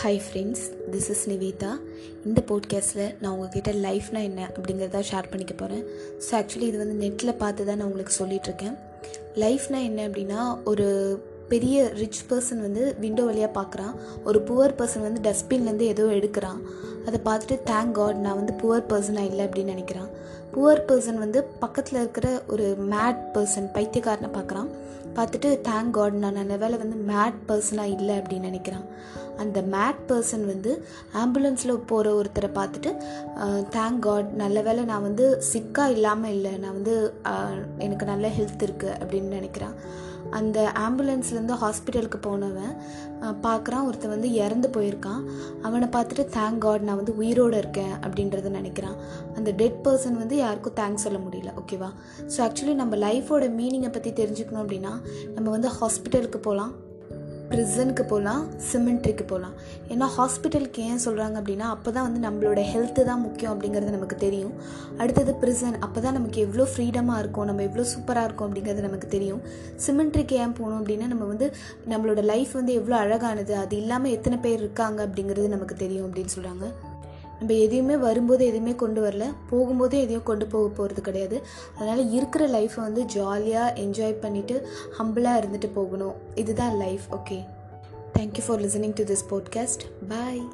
Hi friends this is Nivetha இந்த போட்காஸ்ட்டில் நான் உங்ககிட்ட லைஃப்னா என்ன அப்படிங்கிறத ஷேர் பண்ணிக்க போகிறேன் ஸோ ஆக்சுவலி இது வந்து நெட்டில் பார்த்து தான் நான் உங்களுக்கு சொல்லிகிட்ருக்கேன் லைஃப்னா என்ன அப்படின்னா ஒரு பெரிய ரிச் பர்சன் வந்து விண்டோ வழியாக பார்க்குறான். ஒரு புவர் பர்சன் வந்து டஸ்ட்பின்லேருந்து ஏதோ எடுக்கிறான். அதை பார்த்துட்டு தேங்க் காட் நான் வந்து புவர் பர்சனாக இல்லை அப்படின்னு நினைக்கிறான். புவர் பர்சன் வந்து பக்கத்தில் இருக்கிற ஒரு மேட் பர்சன் பைத்தியக்காரனை பார்க்குறான். பார்த்துட்டு தேங்க் காட் நான் நல்ல வேலை வந்து மேட் பர்சனாக இல்லை அப்படின்னு நினைக்கிறான். அந்த மேட் பர்சன் வந்து ஆம்புலன்ஸில் போகிற ஒருத்தரை பார்த்துட்டு தேங்க் காட் நல்ல வேலை நான் வந்து சிக்காக இல்லாமல் இல்லை. நான் வந்து எனக்கு நல்ல ஹெல்த் இருக்குது அப்படின்னு நினைக்கிறான். அந்த ஆம்புலன்ஸ்லேருந்து ஹாஸ்பிட்டலுக்கு போனவன் பார்க்குறான். ஒருத்தன் வந்து இறந்து போயிருக்கான். அவனை பார்த்துட்டு தேங்க் காட் நான் வந்து உயிரோடு இருக்கேன் அப்படின்றத நினைக்கிறான். அந்த டெட் பர்சன் வந்து யாருக்கும் தேங்க்ஸ் சொல்ல முடியல ஓகேவா ஸோ ஆக்சுவலி நம்ம லைஃபோட மீனிங்கை பற்றி தெரிஞ்சுக்கணும் அப்படின்னா நம்ம வந்து ஹாஸ்பிட்டலுக்கு போகலாம் ப்ரிசனுக்கு போகலாம் சிமெண்ட்ரிக்கு போகலாம் ஏன்னா ஹாஸ்பிட்டலுக்கு ஏன் சொல்கிறாங்க அப்படின்னா அப்போ தான் வந்து நம்மளோட ஹெல்த்து தான் முக்கியம் அப்படிங்கிறது நமக்கு தெரியும். அடுத்தது ப்ரிசன் அப்போ தான் நமக்கு எவ்வளோ ஃப்ரீடமாக இருக்கும் நம்ம எவ்வளோ சூப்பராக இருக்கும் அப்படிங்கிறது நமக்கு தெரியும். சிமெண்ட்ரிக்கு ஏன் போகணும் அப்படின்னா நம்ம வந்து நம்மளோட லைஃப் வந்து எவ்வளோ அழகானது அது இல்லாமல் எத்தனை பேர் இருக்காங்க அப்படிங்கிறது நமக்கு தெரியும் அப்படின்னு சொல்கிறாங்க நம்ம எதையுமே வரும்போது எதுவுமே கொண்டு வரல. போகும்போது எதையும் கொண்டு போக போகிறது கிடையாது. அதனால் இருக்கிற லைஃப்பை வந்து ஜாலியாக என்ஜாய் பண்ணிவிட்டு ஹம்பிளாக இருந்துட்டு போகணும். இதுதான் life okay thank you for listening to this podcast bye